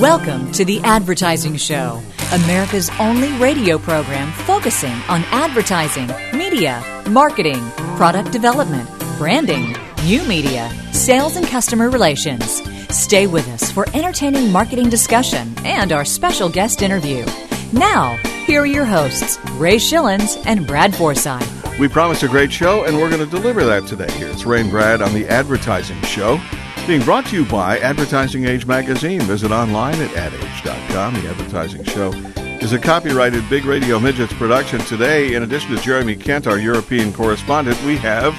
Welcome to The Advertising Show, America's only radio program focusing on advertising, media, marketing, product development, branding, new media, sales, and customer relations. Stay with us for entertaining marketing discussion and our special guest interview. Now, here are your hosts, Ray Schillens and Brad Forsythe. We promised a great show, and we're going to deliver that today. Here's Ray and Brad on The Advertising Show. Being brought to you by Advertising Age Magazine. Visit online at adage.com. The Advertising Show is a copyrighted Big Radio Midgets production. Today, in addition to Jeremy Kent, our European correspondent, we have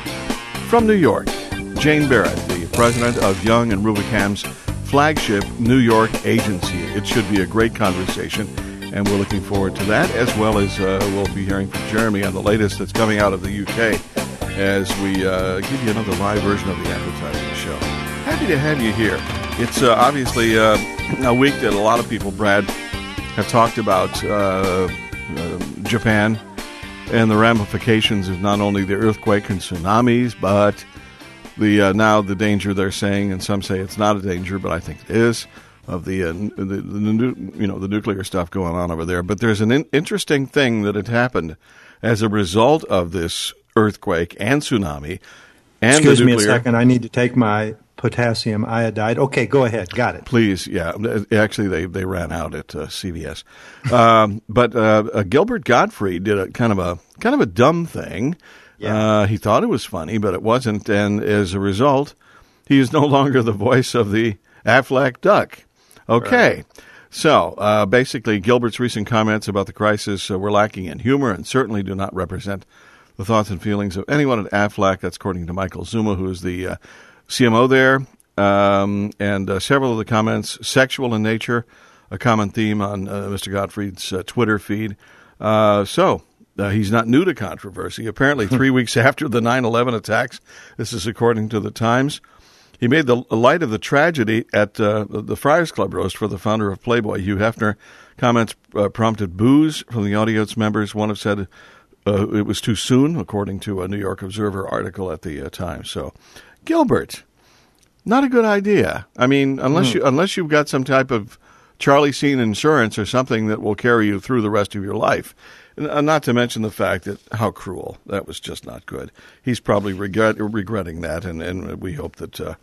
from New York, Jane Barratt, the president of Young and Rubicam's flagship New York agency. It should be a great conversation, and we're looking forward to that, as well as uh, we'll be hearing from Jeremy on the latest that's coming out of the UK as we uh, give you another live version of the advertising show happy to have you here. It's uh, obviously uh, a week that a lot of people, Brad, have talked about uh, uh, Japan and the ramifications of not only the earthquake and tsunamis, but the uh, now the danger they're saying, and some say it's not a danger, but I think it is of the, uh, the, the, the, you know the nuclear stuff going on over there. But there's an in- interesting thing that had happened as a result of this earthquake and tsunami. And Excuse me a second. I need to take my potassium iodide. Okay, go ahead. Got it. Please, yeah. Actually, they, they ran out at uh, CVS. Um, but uh, uh, Gilbert Gottfried did a kind of a kind of a dumb thing. Yeah. Uh, he thought it was funny, but it wasn't, and as a result, he is no longer the voice of the Aflac duck. Okay. Right. So uh, basically, Gilbert's recent comments about the crisis uh, were lacking in humor and certainly do not represent the thoughts and feelings of anyone at Aflac. That's according to Michael Zuna, who is the uh, CMO there, um, and uh, several of the comments sexual in nature, a common theme on uh, Mr. Gottfried's uh, Twitter feed. Uh, so uh, he's not new to controversy. Apparently, three weeks after the 9 11 attacks, this is according to the Times, he made the light of the tragedy at uh, the Friars Club roast for the founder of Playboy, Hugh Hefner. Comments prompted boos from the audience members. One have said it was too soon, according to a New York Observer article at the time. So Gilbert, not a good idea. I mean, unless mm. you unless you've got some type of Charlie Sheen insurance or something that will carry you through the rest of your life. And uh, not to mention the fact that how cruel. That was just not good. He's probably regret, regretting that, and, and we hope that uh,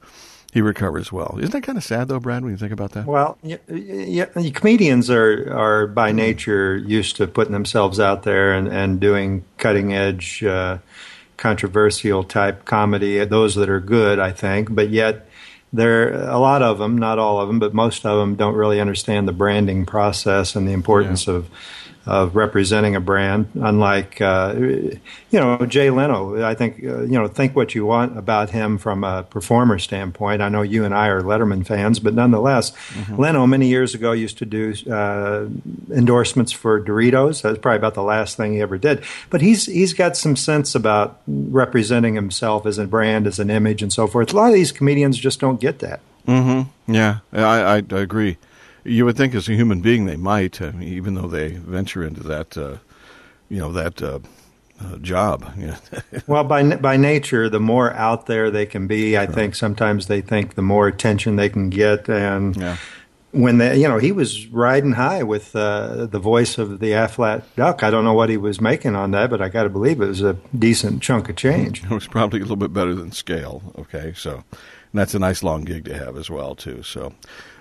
he recovers well. Isn't that kind of sad, though, Brad, when you think about that? Well, yeah, yeah, comedians are, are by nature used to putting themselves out there and, and doing cutting edge. Uh, controversial type comedy, those that are good, I think, but yet there a lot of them, not all of them, but most of them don't really understand the branding process and the importance yeah. of of representing a brand. Unlike uh, you know Jay Leno, I think uh, you know think what you want about him from a performer standpoint. I know you and I are Letterman fans, but nonetheless, mm-hmm. Leno many years ago used to do uh, endorsements for Doritos. That's probably about the last thing he ever did. But he's he's got some sense about representing himself as a brand, as an image, and so forth. A lot of these comedians just don't get that. Mm-hmm. Yeah, I, I, I agree. You would think, as a human being, they might, uh, even though they venture into that, uh, you know, that uh, uh job. well, by by nature, the more out there they can be, I think sometimes they think the more attention they can get, and. Yeah. When they, you know, he was riding high with uh, the voice of the Aflac duck. I don't know what he was making on that, but I got to believe it was a decent chunk of change. It was probably a little bit better than scale. Okay, so and that's a nice long gig to have as well, too. So,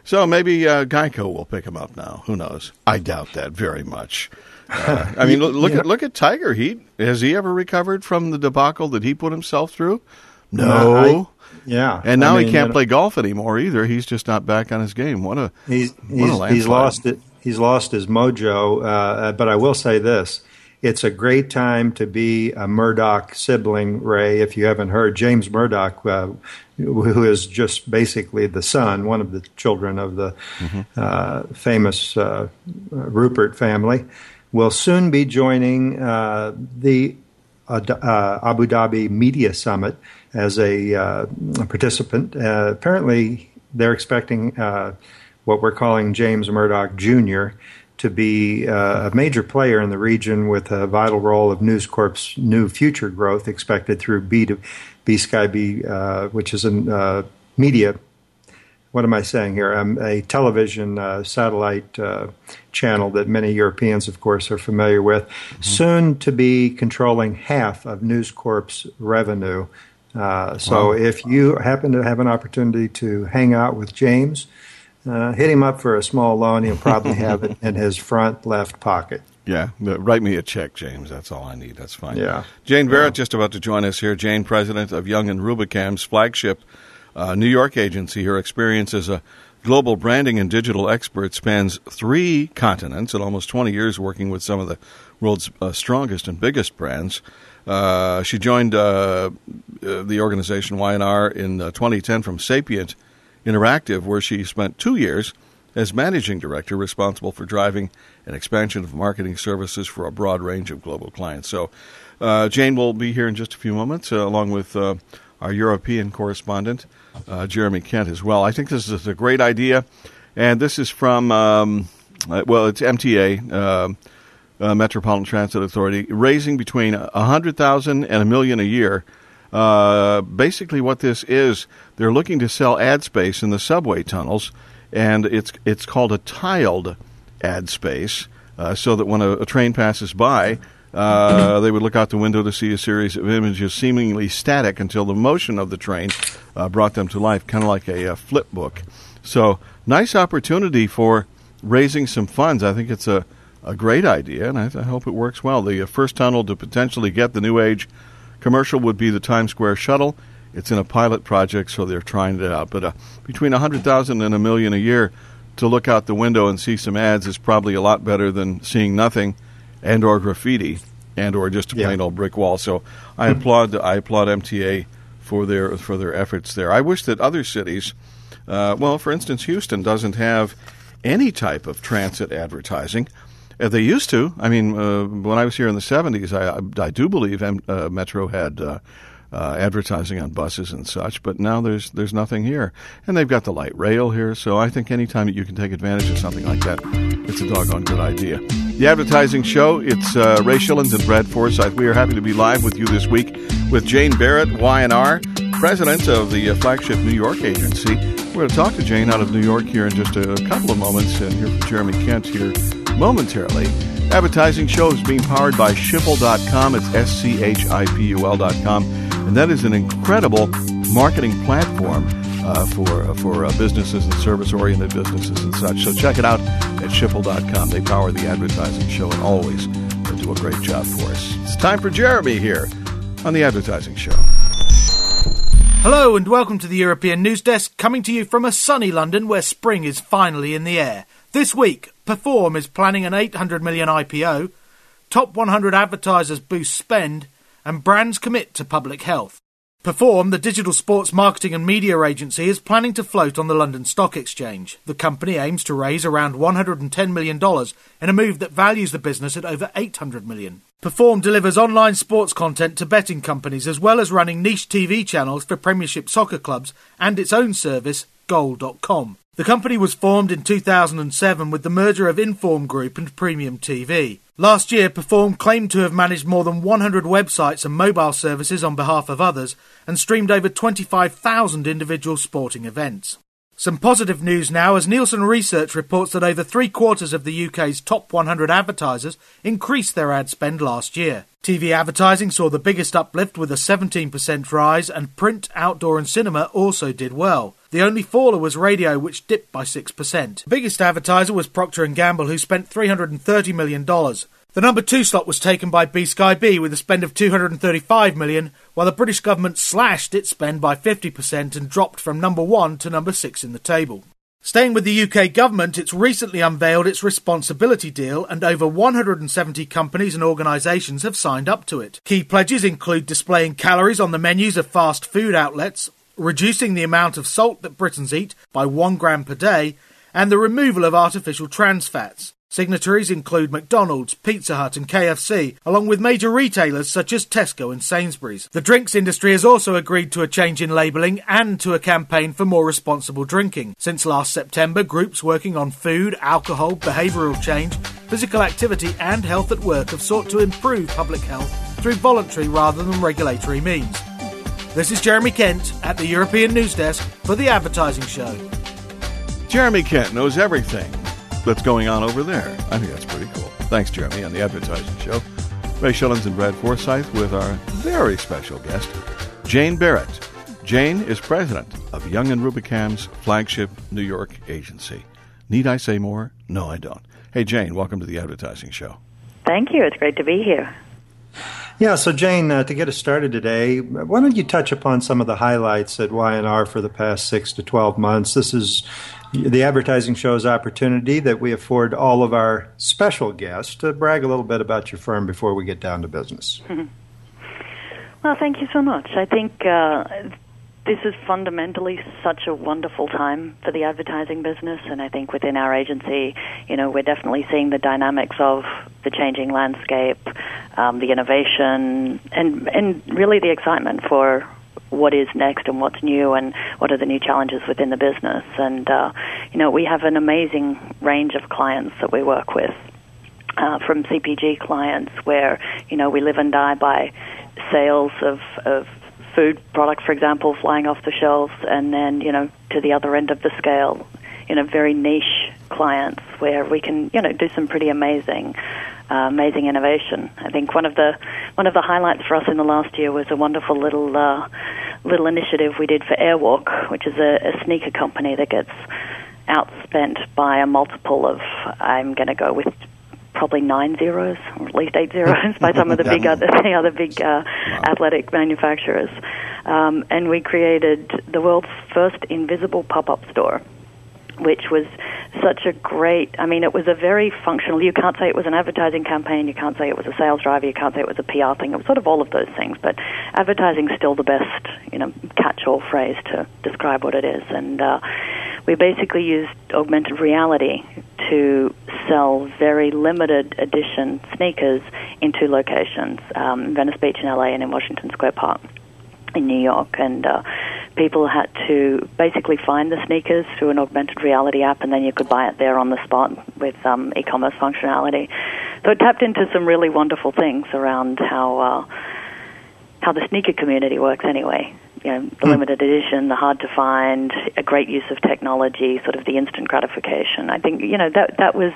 so maybe uh, Geico will pick him up now. Who knows? I doubt that very much. Uh, I mean, look, look at look at Tiger. He has he ever recovered from the debacle that he put himself through? No. I, yeah, and now I mean, he can't play golf anymore either. He's just not back on his game. What a he's what he's, a he's lost it. He's lost his mojo. Uh, but I will say this: it's a great time to be a Murdoch sibling, Ray. If you haven't heard, James Murdoch, uh, who is just basically the son, one of the children of the mm-hmm. uh, famous uh, Rupert family, will soon be joining uh, the uh, uh, Abu Dhabi Media Summit as a participant. apparently, they're expecting what we're calling James Murdoch Jr to be uh, a major player in the region with a vital role of News Corp's new future growth expected through B to B Sky B, uh, which is a uh, media what am I saying here? Um, a television uh, satellite uh, channel that many Europeans, of course, are familiar with, mm-hmm. soon to be controlling half of News Corp's revenue. Uh, so wow. if you happen to have an opportunity to hang out with James, uh, hit him up for a small loan. He'll probably have it in his front left pocket. Yeah, write me a check, James. That's all I need. That's fine. Yeah. Jane Barratt yeah. just about to join us here. Jane, president of Young and Rubicam's flagship uh, New York agency. Her experience as a global branding and digital expert spans three continents and almost 20 years working with some of the world's uh, strongest and biggest brands. Uh, she joined uh, uh the organization Y&R in 2010 uh, from Sapient Interactive, where she spent two years as managing director, responsible for driving an expansion of marketing services for a broad range of global clients. So, uh, Jane will be here in just a few moments, along with our European correspondent, uh, Jeremy Kent, as well. I think this is a great idea, and this is from, um, uh, well, it's MTA, uh, uh, Metropolitan Transit Authority, raising between a hundred thousand and a million a year. Uh, basically, what this is, they're looking to sell ad space in the subway tunnels, and it's it's called a tiled ad space, uh, so that when a, a train passes by uh, they would look out the window to see a series of images seemingly static until the motion of the train uh, brought them to life, kind of like a, a, flip book. So, nice opportunity for raising some funds. I think it's a, a great idea, and I, I hope it works well. The uh, first tunnel to potentially get the new age commercial would be the Times Square shuttle. It's in a pilot project, so they're trying it out. But uh, between a hundred thousand and a million a year to look out the window and see some ads is probably a lot better than seeing nothing and or graffiti and or just a plain yeah. old brick wall. So I mm-hmm. applaud I applaud MTA for their for their efforts there. I wish that other cities, uh, well, for instance, Houston doesn't have any type of transit advertising. They used to. I mean, uh, when I was here in the '70s, I, I do believe M- uh, Metro had uh, uh, advertising on buses and such, but now there's there's nothing here, and they've got the light rail here. So I think anytime that you can take advantage of something like that, it's a doggone good idea. The advertising show. It's uh, Ray Schilens and Brad Forsythe. We are happy to be live with you this week with Jane Barratt, Y&R, president of the uh, flagship New York agency. We're going to talk to Jane out of New York here in just a couple of moments, and hear from Jeremy Kent here momentarily. Advertising show is being powered by Schipul.com. It's S C H I P U L.com. And that is an incredible marketing platform uh, for uh, for uh, businesses and service oriented businesses and such. So check it out at Schipul.com. They power the advertising show and always do a great job for us. It's time for Jeremy here on the advertising show. Hello and welcome to the European News Desk, coming to you from a sunny London where spring is finally in the air. This week, Perform is planning an 800 million IPO, top 100 advertisers boost spend, and brands commit to public health. Perform, the digital sports marketing and media agency, is planning to float on the London Stock Exchange. The company aims to raise around $110 million in a move that values the business at over 800 million. Perform delivers online sports content to betting companies as well as running niche TV channels for Premiership soccer clubs and its own service, Goal.com. The company was formed in 2007 with the merger of Inform Group and Premium TV. Last year, Perform claimed to have managed more than 100 websites and mobile services on behalf of others and streamed over 25,000 individual sporting events. Some positive news now as Nielsen Research reports that over three quarters of the UK's top 100 advertisers increased their ad spend last year. TV advertising saw the biggest uplift with a 17% rise, and print, outdoor, and cinema also did well. The only faller was radio, which dipped by 6%. The biggest advertiser was Procter & Gamble, who spent $330 million. The number two slot was taken by BSkyB with a spend of 235 million, while the British government slashed its spend by 50% and dropped from number one to number six in the table. Staying with the UK government, it's recently unveiled its responsibility deal and over 170 companies and organisations have signed up to it. Key pledges include displaying calories on the menus of fast food outlets, reducing the amount of salt that Britons eat by one gram per day, and the removal of artificial trans fats. Signatories include McDonald's, Pizza Hut, and KFC, along with major retailers such as Tesco and Sainsbury's. The drinks industry has also agreed to a change in labelling and to a campaign for more responsible drinking. Since last September, groups working on food, alcohol, behavioural change, physical activity, and health at work have sought to improve public health through voluntary rather than regulatory means. This is Jeremy Kent at the European News Desk for The Advertising Show. Jeremy Kent knows everything that's going on over there. I think that's pretty cool. Thanks, Jeremy, on the advertising show. Ray Schilens and Brad Forsythe with our very special guest, Jane Barratt. Jane is president of Young and Rubicam's flagship New York agency. Need I say more? No, I don't. Hey, Jane, welcome to the advertising show. Thank you. It's great to be here. Yeah, so Jane, uh, to get us started today, why don't you touch upon some of the highlights at Y&R for the past six to 12 months? This is the advertising show's opportunity that we afford all of our special guests to brag a little bit about your firm before we get down to business. well, thank you so much. I think uh, this is fundamentally such a wonderful time for the advertising business, and I think within our agency, you know, we're definitely seeing the dynamics of the changing landscape, um, the innovation, and and really the excitement for what is next and what's new and what are the new challenges within the business. And uh, you know, we have an amazing range of clients that we work with, uh, from CPG clients where you know we live and die by sales of of food product, for example, flying off the shelves, and then you know to the other end of the scale, you know, very niche clients where we can you know do some pretty amazing, uh, amazing innovation. I think one of the one of the highlights for us in the last year was a wonderful little uh, little initiative we did for Airwalk, which is a, a sneaker company that gets outspent by a multiple of I'm going to go with probably nine zeros or at least eight zeros by some of the big other the other big uh, wow. athletic manufacturers. Um, and we created the world's first invisible pop-up store, which was such a great. I mean, it was a very functional. You can't say it was an advertising campaign. You can't say it was a sales driver. You can't say it was a PR thing. It was sort of all of those things. But advertising is still the best, you know, catch-all phrase to describe what it is. And uh, we basically used augmented reality to sell very limited edition sneakers in two locations um, Venice Beach in LA and in Washington Square Park in New York. And uh, people had to basically find the sneakers through an augmented reality app, and then you could buy it there on the spot with um, e commerce functionality. So it tapped into some really wonderful things around how. Uh, how the sneaker community works anyway you know, the mm. limited edition, the hard to find, a great use of technology, sort of the instant gratification. I think you know that that was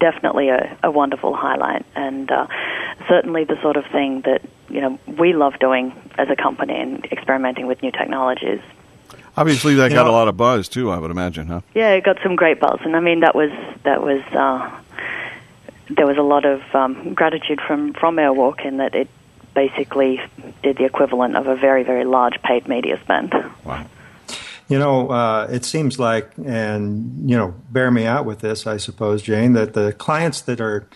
definitely a, a wonderful highlight, and uh, certainly the sort of thing that you know we love doing as a company and experimenting with new technologies. Obviously, that you got know, a lot of buzz too. I would imagine, huh? Yeah, it got some great buzz, and I mean that was that was. Uh, there was a lot of um, gratitude from from Airwalk in that it basically did the equivalent of a very, very large paid media spend. Wow. You know, uh, it seems like, and, you know, bear me out with this, I suppose, Jane, that the clients that are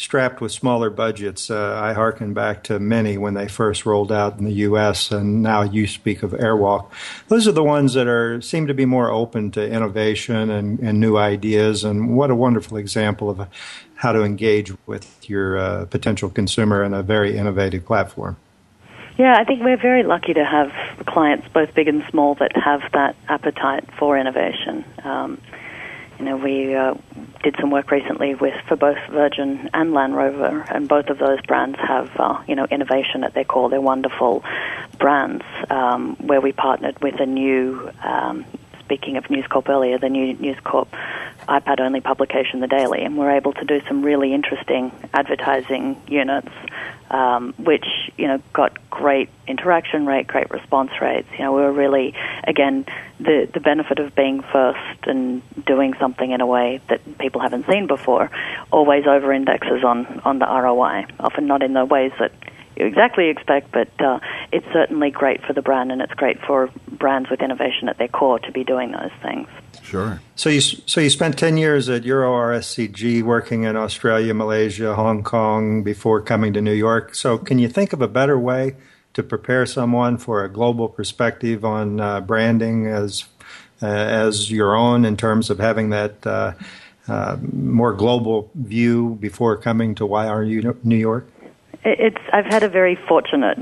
strapped with smaller budgets, uh, I hearken back to MINI when they first rolled out in the U.S., and now you speak of Airwalk. Those are the ones that are seem to be more open to innovation and, and new ideas, and what a wonderful example of how to engage with your uh, potential consumer in a very innovative platform. Yeah, I think we're very lucky to have clients, both big and small, that have that appetite for innovation. Um, you know, we uh, did some work recently with for both Virgin and Land Rover, and both of those brands have uh, you know innovation at their core. They're wonderful brands. Um, where we partnered with a new um, speaking of News Corp earlier, the new News Corp iPad only publication, The Daily, and we're able to do some really interesting advertising units, um, which, you know, got great interaction rate, great response rates. You know, we were really, again, the, the benefit of being first and doing something in a way that people haven't seen before always over indexes on, on the ROI, often not in the ways that exactly expect, but uh, it's certainly great for the brand, and it's great for brands with innovation at their core to be doing those things. Sure. So you so you spent ten years at Euro RSCG, working in Australia, Malaysia, Hong Kong before coming to New York. So can you think of a better way to prepare someone for a global perspective on uh, branding as uh, as your own in terms of having that? Uh, uh more global view before coming to YRU New York? It's I've had a very fortunate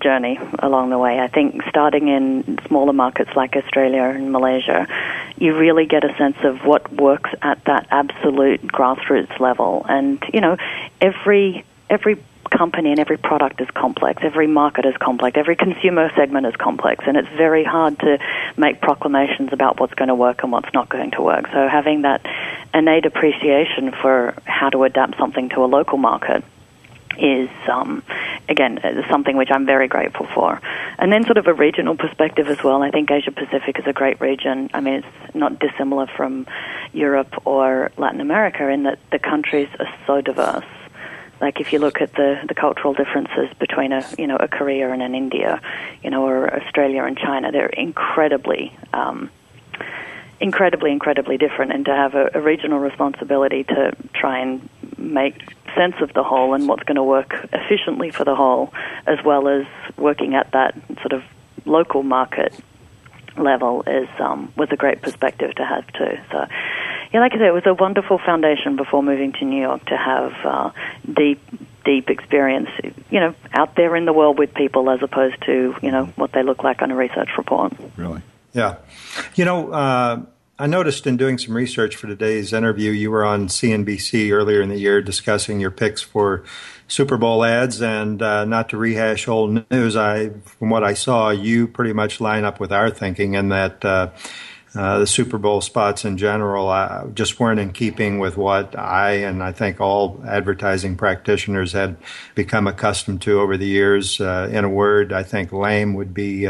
journey along the way. I think starting in smaller markets like Australia and Malaysia, you really get a sense of what works at that absolute grassroots level. And you know, every every company and every product is complex. Every market is complex. Every consumer segment is complex, and it's very hard to make proclamations about what's going to work and what's not going to work. So having that innate appreciation for how to adapt something to a local market is um, again something which I'm very grateful for. And then sort of a regional perspective as well. I think Asia Pacific is a great region. I mean, it's not dissimilar from Europe or Latin America in that the countries are so diverse. Like if you look at the, the cultural differences between a you know a Korea and an India, you know, or Australia and China, they're incredibly um, incredibly, incredibly different, and to have a, a, regional responsibility to try and make sense of the whole and what's going to work efficiently for the whole, as well as working at that sort of local market level, is um, was a great perspective to have too. So, yeah, like I said, it was a wonderful foundation before moving to New York to have uh, deep deep experience, you know, out there in the world with people as opposed to, you know, what they look like on a research report. Really? Yeah. You know, uh, I noticed in doing some research for today's interview, you were on CNBC earlier in the year discussing your picks for Super Bowl ads, and uh, not to rehash old news, I from what I saw, you pretty much line up with our thinking, in that. Uh, uh, the Super Bowl spots in general uh, just weren't in keeping with what I and I think all advertising practitioners had become accustomed to over the years. Uh, in a word, I think lame would be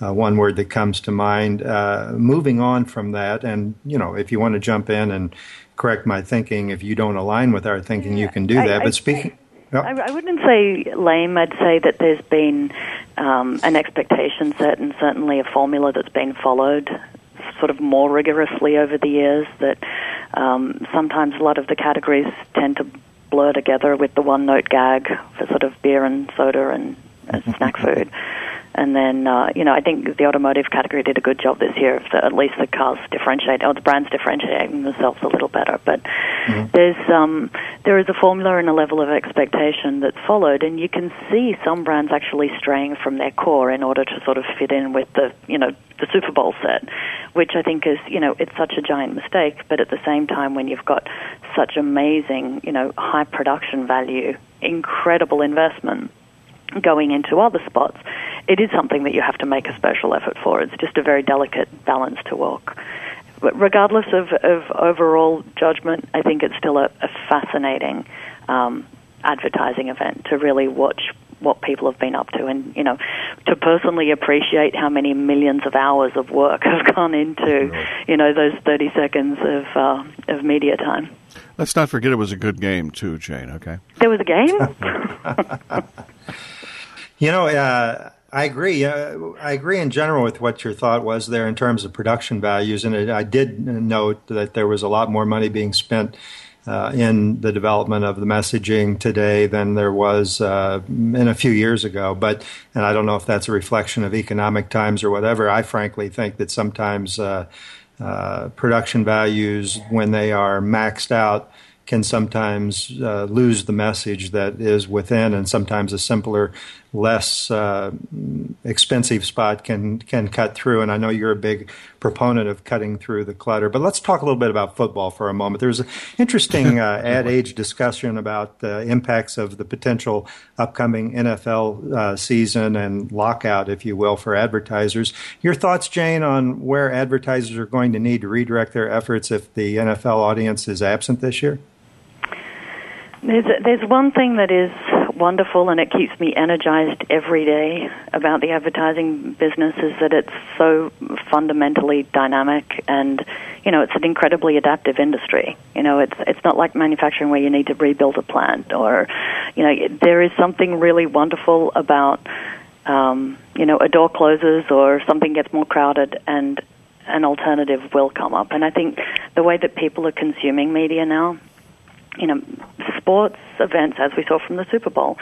uh, one word that comes to mind. Uh, moving on from that, and you know, if you want to jump in and correct my thinking, if you don't align with our thinking, you can do that. I, but speaking. I, I, wouldn't say lame. I'd say that there's been um, an expectation set and certainly a formula that's been followed sort of more rigorously over the years. That um, sometimes a lot of the categories tend to blur together with the one note gag for sort of beer and soda and, and snack food. And then, uh, you know, I think the automotive category did a good job this year of the, at least the cars differentiate, or the brands differentiating themselves a little better. But mm-hmm. there's um, there is a formula and a level of expectation that's followed, and you can see some brands actually straying from their core in order to sort of fit in with the, you know, the Super Bowl set, which I think is, you know, it's such a giant mistake. But at the same time, when you've got such amazing, you know, high production value, incredible investment going into other spots, it is something that you have to make a special effort for. It's just a very delicate balance to walk. But regardless of, of overall judgment, I think it's still a, a fascinating um, advertising event to really watch what people have been up to and you know to personally appreciate how many millions of hours of work have gone into you know those 30 seconds of uh, of media time let's not forget it was a good game too jane okay there was a game You know, uh, I agree. Uh, I agree in general with what your thought was there in terms of production values, and it, I did note that there was a lot more money being spent uh, in the development of the messaging today than there was uh, in a few years ago. But, and I don't know if that's a reflection of economic times or whatever. I frankly think that sometimes uh, uh, production values, when they are maxed out, can sometimes uh, lose the message that is within, and sometimes a simpler, less uh, expensive spot can can cut through. And I know you're a big proponent of cutting through the clutter. But let's talk a little bit about football for a moment. There's an interesting uh, ad age discussion about the impacts of the potential upcoming NFL uh, season and lockout, if you will, for advertisers. Your thoughts, Jane, on where advertisers are going to need to redirect their efforts if the NFL audience is absent this year? There's, there's one thing that is wonderful and it keeps me energized every day about the advertising business is that it's so fundamentally dynamic and you know it's an incredibly adaptive industry. You know it's it's not like manufacturing where you need to rebuild a plant or you know there is something really wonderful about um, you know a door closes or something gets more crowded and an alternative will come up. And I think the way that people are consuming media now you know, sports events, as we saw from the Super Bowl,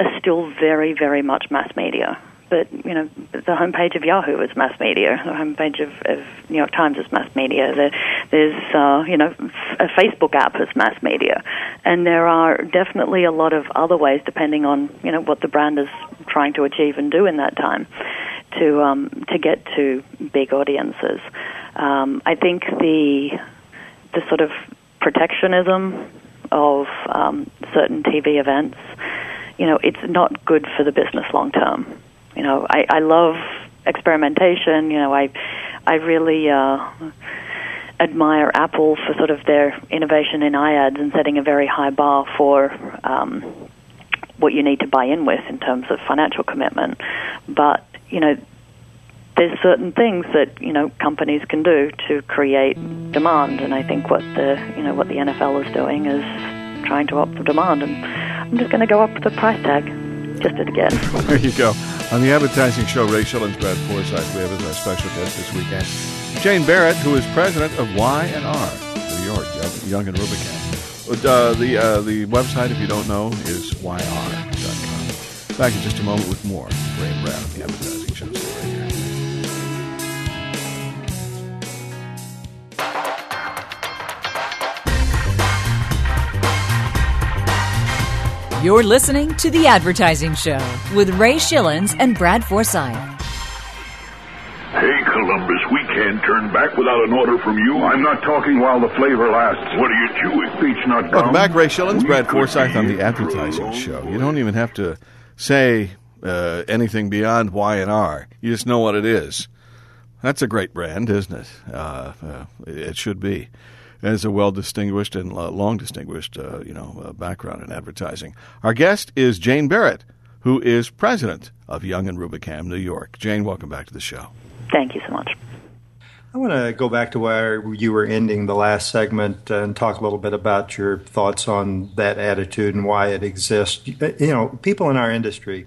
are still very, very much mass media. But you know, the homepage of Yahoo is mass media. The homepage of, of New York Times is mass media. There, there's uh, you know, a Facebook app is mass media, and there are definitely a lot of other ways, depending on you know what the brand is trying to achieve and do in that time, to um, to get to big audiences. Um, I think the the sort of protectionism of um, certain TV events, you know, it's not good for the business long term. You know, I, I love experimentation. You know, I I really uh, admire Apple for sort of their innovation in iAds and setting a very high bar for um, what you need to buy in with in terms of financial commitment. But you know, there's certain things that you know companies can do to create demand, and I think what the you know what the NFL is doing is trying to up the demand. And I'm just going to go up the price tag just it again. There you go. On the advertising show, Ray Schilens, Brad Forsythe, we have as our special guest this weekend Jane Barratt, who is president of Y and R, New York, Young, Young and Rubicam. Uh, the uh, the website, if you don't know, is yr.com. Back in just a moment with more Ray and Brad on the advertising You're listening to The Advertising Show with Ray Schillens and Brad Forsythe. Hey, Columbus, we can't turn back without an order from you. I'm not talking while the flavor lasts. What are you chewing? Speech not Welcome gum? back, Ray Schillens, We Brad could Forsythe on the advertising show. You don't even have to say uh, anything beyond Y and R. You just know what it is. That's a great brand, isn't it? Uh, uh, it should be. As a well distinguished and uh, long distinguished, uh, you know, uh, background in advertising. Our guest is Jane Barratt, who is president of Young and Rubicam, New York. Jane, welcome back to the show. Thank you so much. I want to go back to where you were ending the last segment and talk a little bit about your thoughts on that attitude and why it exists. You know, people in our industry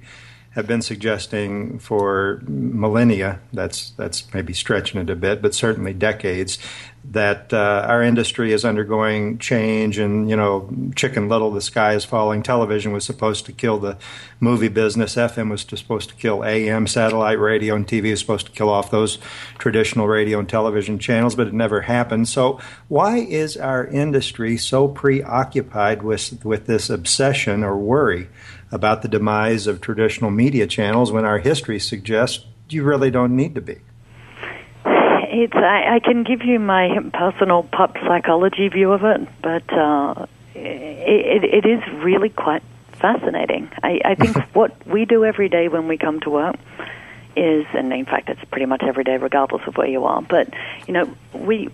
have been suggesting for millennia, that's, that's maybe stretching it a bit, but certainly decades, that uh, our industry is undergoing change and, you know, chicken little, the sky is falling. Television was supposed to kill the movie business. FM was supposed to kill AM, satellite radio, and TV is supposed to kill off those traditional radio and television channels, but it never happened. So, why is our industry so preoccupied with, with this obsession or worry about the demise of traditional media channels when our history suggests you really don't need to be? It's I, I can give you my personal pop psychology view of it, but uh, it, it is really quite fascinating. I, I think what we do every day when we come to work is, and in fact, it's pretty much every day, regardless of where you are. But you know, we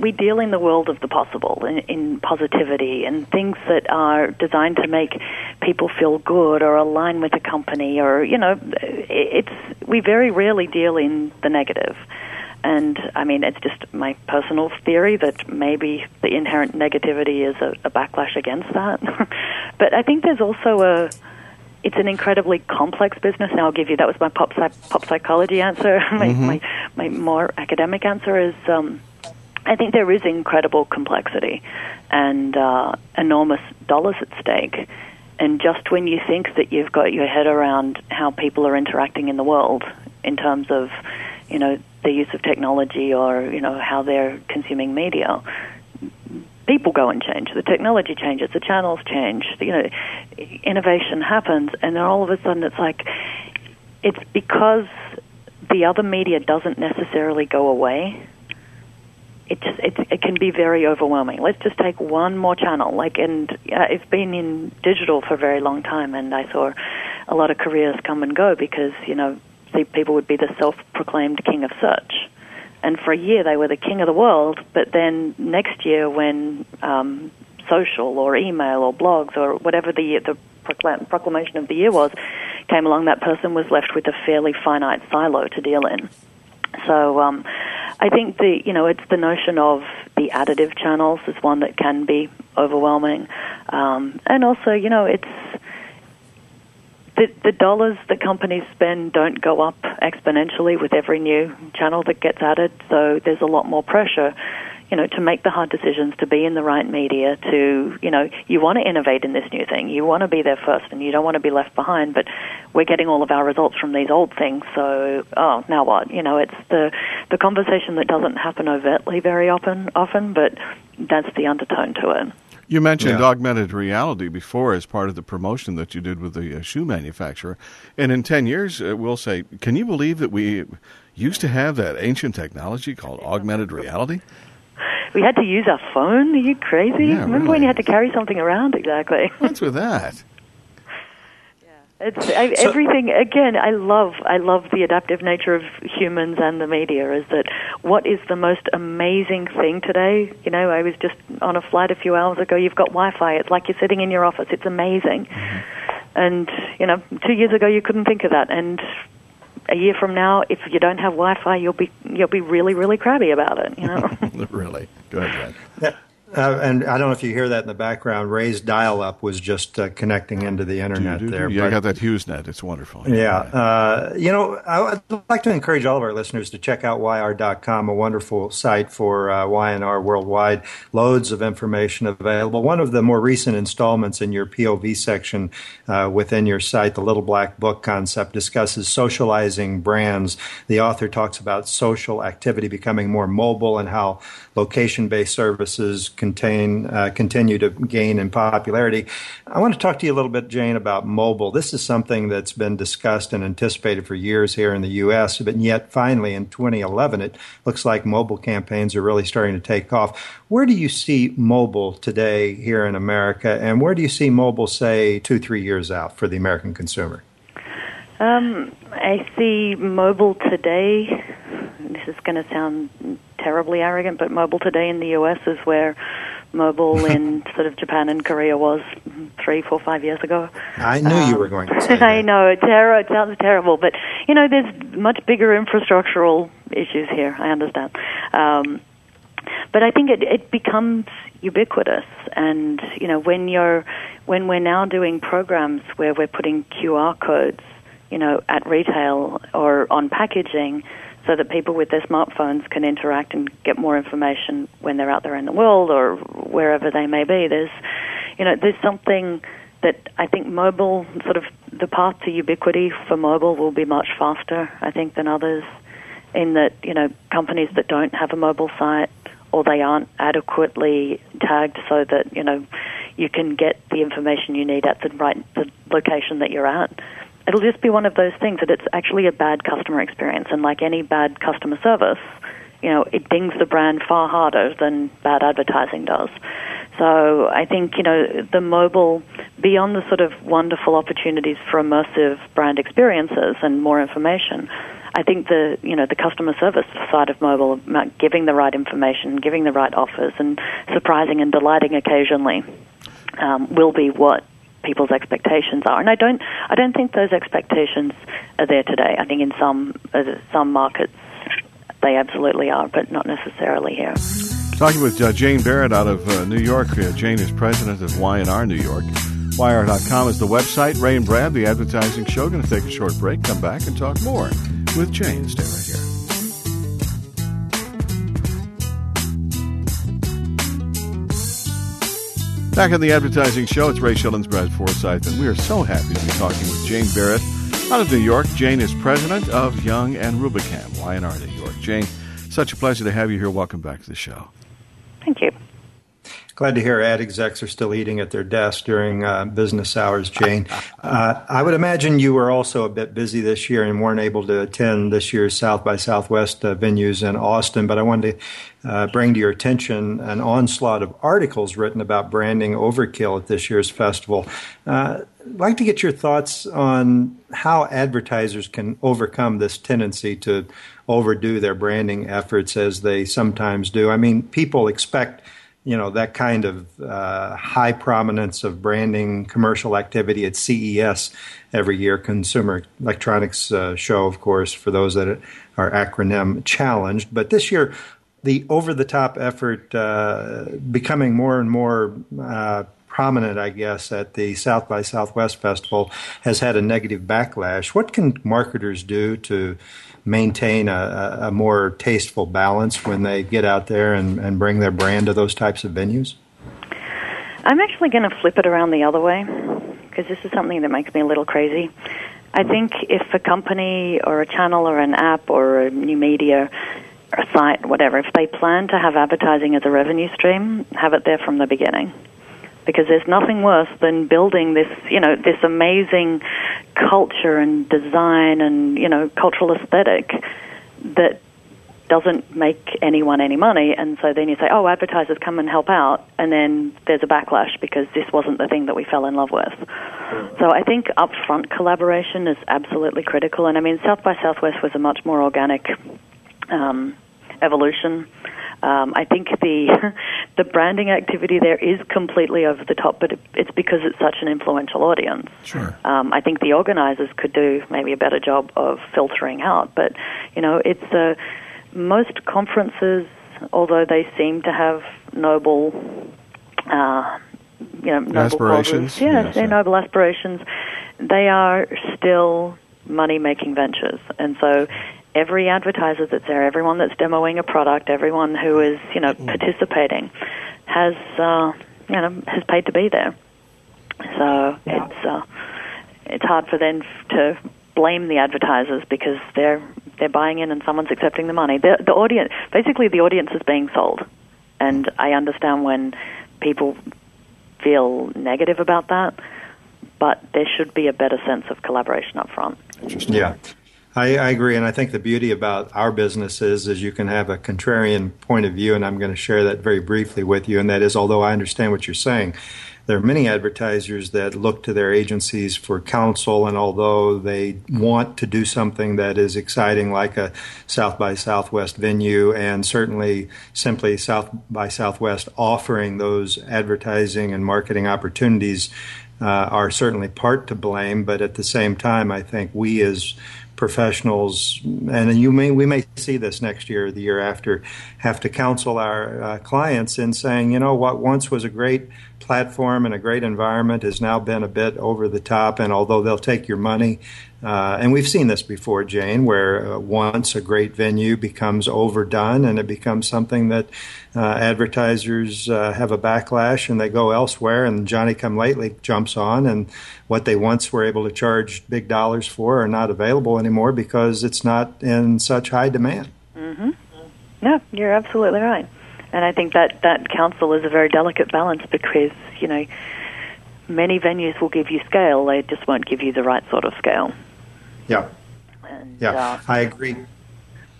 we deal in the world of the possible, in, in positivity, and things that are designed to make people feel good or align with a company, or you know, it's we very rarely deal in the negative. And I mean, it's just my personal theory that maybe the inherent negativity is a, a backlash against that. but I think there's also a it's an incredibly complex business. Now I'll give you that was my pop pop psychology answer. my, mm-hmm. my my more academic answer is um, I think there is incredible complexity and uh, enormous dollars at stake. And just when you think that you've got your head around how people are interacting in the world in terms of, you know, the use of technology or, you know, how they're consuming media, people go and change. The technology changes, the channels change, you know, innovation happens, and then all of a sudden it's like, it's because the other media doesn't necessarily go away it just it, it can be very overwhelming. Let's just take one more channel. Like, and uh, it's been in digital for a very long time, and I saw a lot of careers come and go because you know people would be the self-proclaimed king of search, and for a year they were the king of the world. But then next year, when um, social or email or blogs or whatever the the proclamation of the year was came along, that person was left with a fairly finite silo to deal in. So um, I think the you know it's the notion of the additive channels is one that can be overwhelming, um, and also you know it's the the dollars that companies spend don't go up exponentially with every new channel that gets added. So there's a lot more pressure. You know, to make the hard decisions, to be in the right media, to, you know, you want to innovate in this new thing. You want to be there first and you don't want to be left behind, but we're getting all of our results from these old things. So, oh, now what? You know, it's the, the conversation that doesn't happen overtly very often, often, but that's the undertone to it. You mentioned Yeah. augmented reality before as part of the promotion that you did with the uh, shoe manufacturer. And in 10 years, uh, we'll say, can you believe that we used to have that ancient technology called augmented reality? We had to use our phone. Are you crazy? Yeah, Remember when you had to carry something around? Exactly. What's with that? Yeah. It's I, so, everything. Again, I love I love the adaptive nature of humans and the media. Is that what is the most amazing thing today? You know, I was just on a flight a few hours ago. You've got Wi-Fi. It's like you're sitting in your office. It's amazing. Mm-hmm. And you know, two years ago you couldn't think of that. And a year from now, if you don't have Wi-Fi, you'll be you'll be really really crabby about it. You know. really. Go ahead, Yeah. Uh, and I don't know if you hear that in the background. Ray's dial-up was just uh, connecting into the internet do, do, there. Yeah, but, I got that HughesNet. It's wonderful. Yeah, uh, you know, I would like to encourage all of our listeners to check out YR.com, a wonderful site for uh, Y&R worldwide. Loads of information available. One of the more recent installments in your POV section uh, within your site, the Little Black Book concept, discusses socializing brands. The author talks about social activity becoming more mobile and how location-based services contain uh, continue to gain in popularity. I want to talk to you a little bit, Jane, about mobile. This is something that's been discussed and anticipated for years here in the U.S., but yet finally in 2011, it looks like mobile campaigns are really starting to take off. Where do you see mobile today here in America, and where do you see mobile, say, two, three years out for the American consumer? Um, I see mobile today. Is going to sound terribly arrogant, but mobile today in the US is where mobile in sort of Japan and Korea was three, four, five years ago. I knew um, you were going to say that. I know, terror, it sounds terrible, but you know, there's much bigger infrastructural issues here. I understand. Um, but I think it, it becomes ubiquitous, and you know, when you're when we're now doing programs where we're putting QR codes, you know, at retail or on packaging so that people with their smartphones can interact and get more information when they're out there in the world or wherever they may be. There's, you know, there's something that I think mobile, sort of the path to ubiquity for mobile will be much faster, I think, than others. In that, you know, companies that don't have a mobile site or they aren't adequately tagged so that, you know, you can get the information you need at the right the location that you're at it'll just be one of those things that it's actually a bad customer experience. And like any bad customer service, you know, it dings the brand far harder than bad advertising does. So I think, you know, the mobile, beyond the sort of wonderful opportunities for immersive brand experiences and more information, I think the, you know, the customer service side of mobile, giving the right information, giving the right offers, and surprising and delighting occasionally um, will be what people's expectations are. And I don't, I don't think those expectations are there today. I think in some uh, some markets they absolutely are, but not necessarily here. Talking with uh, Jane Barratt out of uh, New York. Jane is president of Y&R New York. YR.com is the website. Ray and Brad, the advertising show, going to take a short break, come back and talk more with Jane. Stay right here. Back on the advertising show, it's Ray Schilens, Brad Forsythe, and we are so happy to be talking with Jane Barratt out of New York. Jane is president of Young and Rubicam, Y&R New York. Jane, such a pleasure to have you here. Welcome back to the show. Thank you. Glad to hear ad execs are still eating at their desk during uh, business hours, Jane. Uh, I would imagine you were also a bit busy this year and weren't able to attend this year's South by Southwest uh, venues in Austin, but I wanted to uh, bring to your attention an onslaught of articles written about branding overkill at this year's festival. Uh, I'd like to get your thoughts on how advertisers can overcome this tendency to overdo their branding efforts as they sometimes do. I mean, people expect – you know that kind of uh, high prominence of branding commercial activity at CES every year, Consumer Electronics uh, Show, of course, for those that are acronym challenged. But this year, the over-the-top effort uh, becoming more and more uh, prominent, I guess, at the South by Southwest Festival has had a negative backlash. What can marketers do to maintain a, a more tasteful balance when they get out there and, and bring their brand to those types of venues? I'm actually going to flip it around the other way because this is something that makes me a little crazy. I think if a company or a channel or an app or a new media or a site, whatever, if they plan to have advertising as a revenue stream, have it there from the beginning because there's nothing worse than building this, you know, this amazing culture and design and, you know, cultural aesthetic that doesn't make anyone any money, and so then you say, "Oh, advertisers come and help out," and then there's a backlash because this wasn't the thing that we fell in love with. So I think upfront collaboration is absolutely critical, and I mean South by Southwest was a much more organic um, evolution. Um, I think the the branding activity there is completely over the top, but it, it's because it's such an influential audience. Sure. Um, I think the organisers could do maybe a better job of filtering out, but you know, it's uh, most conferences, although they seem to have noble. Uh, you know, noble Aspirations? causes. Yes, Yes, they're noble aspirations. They are still money-making ventures, and so every advertiser that's there, everyone that's demoing a product, everyone who is you know participating, has uh, you know has paid to be there. So it's uh, it's hard for them to blame the advertisers because they're they're buying in and someone's accepting the money. The, the audience, basically, the audience is being sold, and I understand when people feel negative about that, but there should be a better sense of collaboration up front. Yeah. I, I agree, and I think the beauty about our business is, is you can have a contrarian point of view, and I'm going to share that very briefly with you. And that is, although I understand what you're saying, there are many advertisers that look to their agencies for counsel, and although they want to do something that is exciting, like a South by Southwest venue, and certainly simply South by Southwest offering those advertising and marketing opportunities uh, are certainly part to blame, but at the same time, I think we as professionals, and you may we may see this next year, the year after, have to counsel our uh, clients in saying, you know, what? Once was a great platform and a great environment has now been a bit over the top, and although they'll take your money, uh, and we've seen this before, Jane, where uh, once a great venue becomes overdone and it becomes something that uh, advertisers uh, have a backlash and they go elsewhere, and Johnny Come Lately jumps on, and what they once were able to charge big dollars for are not available anymore because it's not in such high demand. No, you're absolutely right. And I think that that counsel is a very delicate balance because, you know, many venues will give you scale, they just won't give you the right sort of scale. Yeah. And, Yeah, uh, I agree.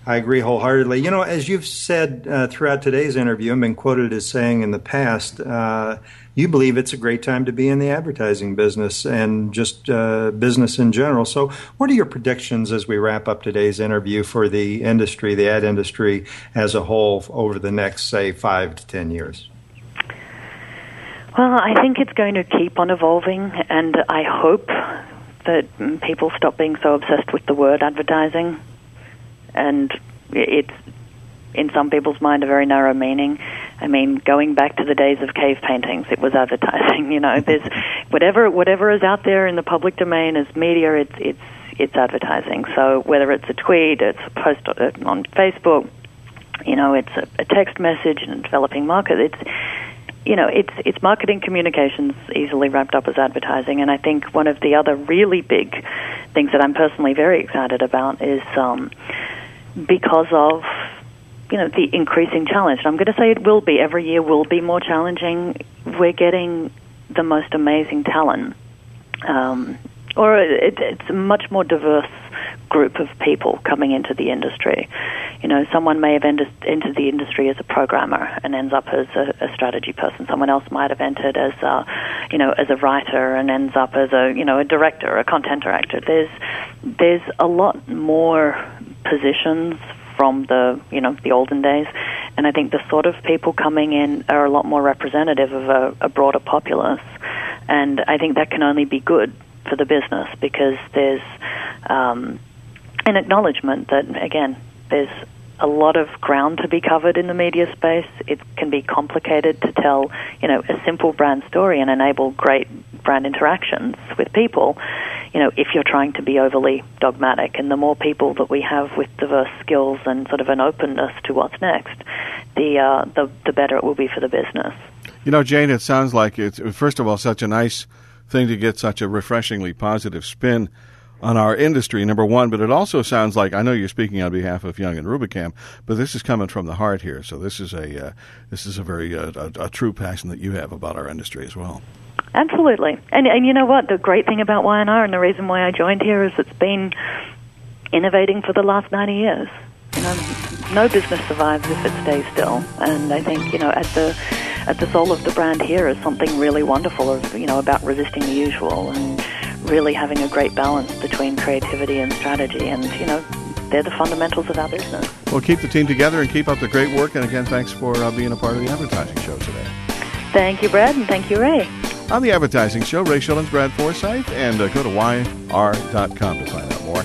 I agree wholeheartedly. You know, as you've said uh, throughout today's interview and been quoted as saying in the past, uh, you believe it's a great time to be in the advertising business and just uh, business in general. So, what are your predictions as we wrap up today's interview for the industry, the ad industry as a whole, over the next, say, five to ten years? Well, I think it's going to keep on evolving, and I hope that people stop being so obsessed with the word advertising. And it's, in some people's mind, a very narrow meaning. I mean, going back to the days of cave paintings, it was advertising. You know, there's whatever whatever is out there in the public domain as media, it's it's it's advertising. So whether it's a tweet, it's a post on on Facebook, you know, it's a, a text message in a developing market. It's you know, it's it's marketing communications easily wrapped up as advertising, and I think one of the other really big things that I'm personally very excited about is um, because of you know the increasing challenge. And I'm going to say it will be every year will be more challenging. We're getting the most amazing talent, um, or it, it's a much more diverse group of people coming into the industry. You know, someone may have entered, the industry as a programmer and ends up as a, a strategy person. Someone else might have entered as a, you know, as a writer and ends up as a, you know, a director, a content director. There's, there's a lot more positions from the, you know, the olden days, and I think the sort of people coming in are a lot more representative of a, a broader populace, and I think that can only be good for the business because there's um, an acknowledgement that again there's a lot of ground to be covered in the media space. It can be complicated to tell, you know, a simple brand story and enable great brand interactions with people. You know, if you're trying to be overly dogmatic, and the more people that we have with diverse skills and sort of an openness to what's next, the uh, the the better it will be for the business. You know, Jane, it sounds like it's first of all such a nice thing to get such a refreshingly positive spin on our industry, number one, but it also sounds like I know you're speaking on behalf of Young and Rubicam, but this is coming from the heart here. So this is a uh, this is a very uh, a, a true passion that you have about our industry as well. Absolutely, and and you know what? The great thing about Y&R and the reason why I joined here is it's been innovating for the last ninety years. You know, no business survives if it stays still. And I think you know at the at the soul of the brand here is something really wonderful of you know about resisting the usual and really having a great balance between creativity and strategy. And you know they're the fundamentals of our business. Well, keep the team together and keep up the great work. And again, thanks for uh, being a part of the advertising show today. Thank you, Brad, and thank you, Ray. On the advertising show, Ray Schilens, Brad Forsythe, and uh, go to yr.com to find out more.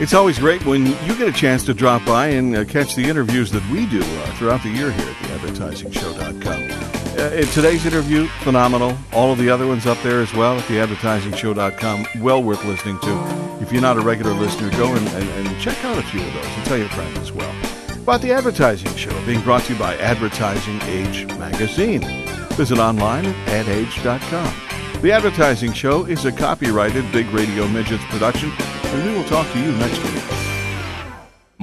It's always great when you get a chance to drop by and uh, catch the interviews that we do uh, throughout the year here at the theadvertisingshow.com. Uh, today's interview, phenomenal. All of the other ones up there as well at theadvertisingshow.com. Well worth listening to. If you're not a regular listener, go and, and, and check out a few of those and tell your friends as well. About the Advertising Show, being brought to you by Advertising Age Magazine. Visit online at adage.com. The Advertising Show is a copyrighted Big Radio Midgets production, and we will talk to you next week.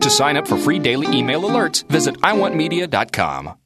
To sign up for free daily email alerts, visit iwantmedia.com.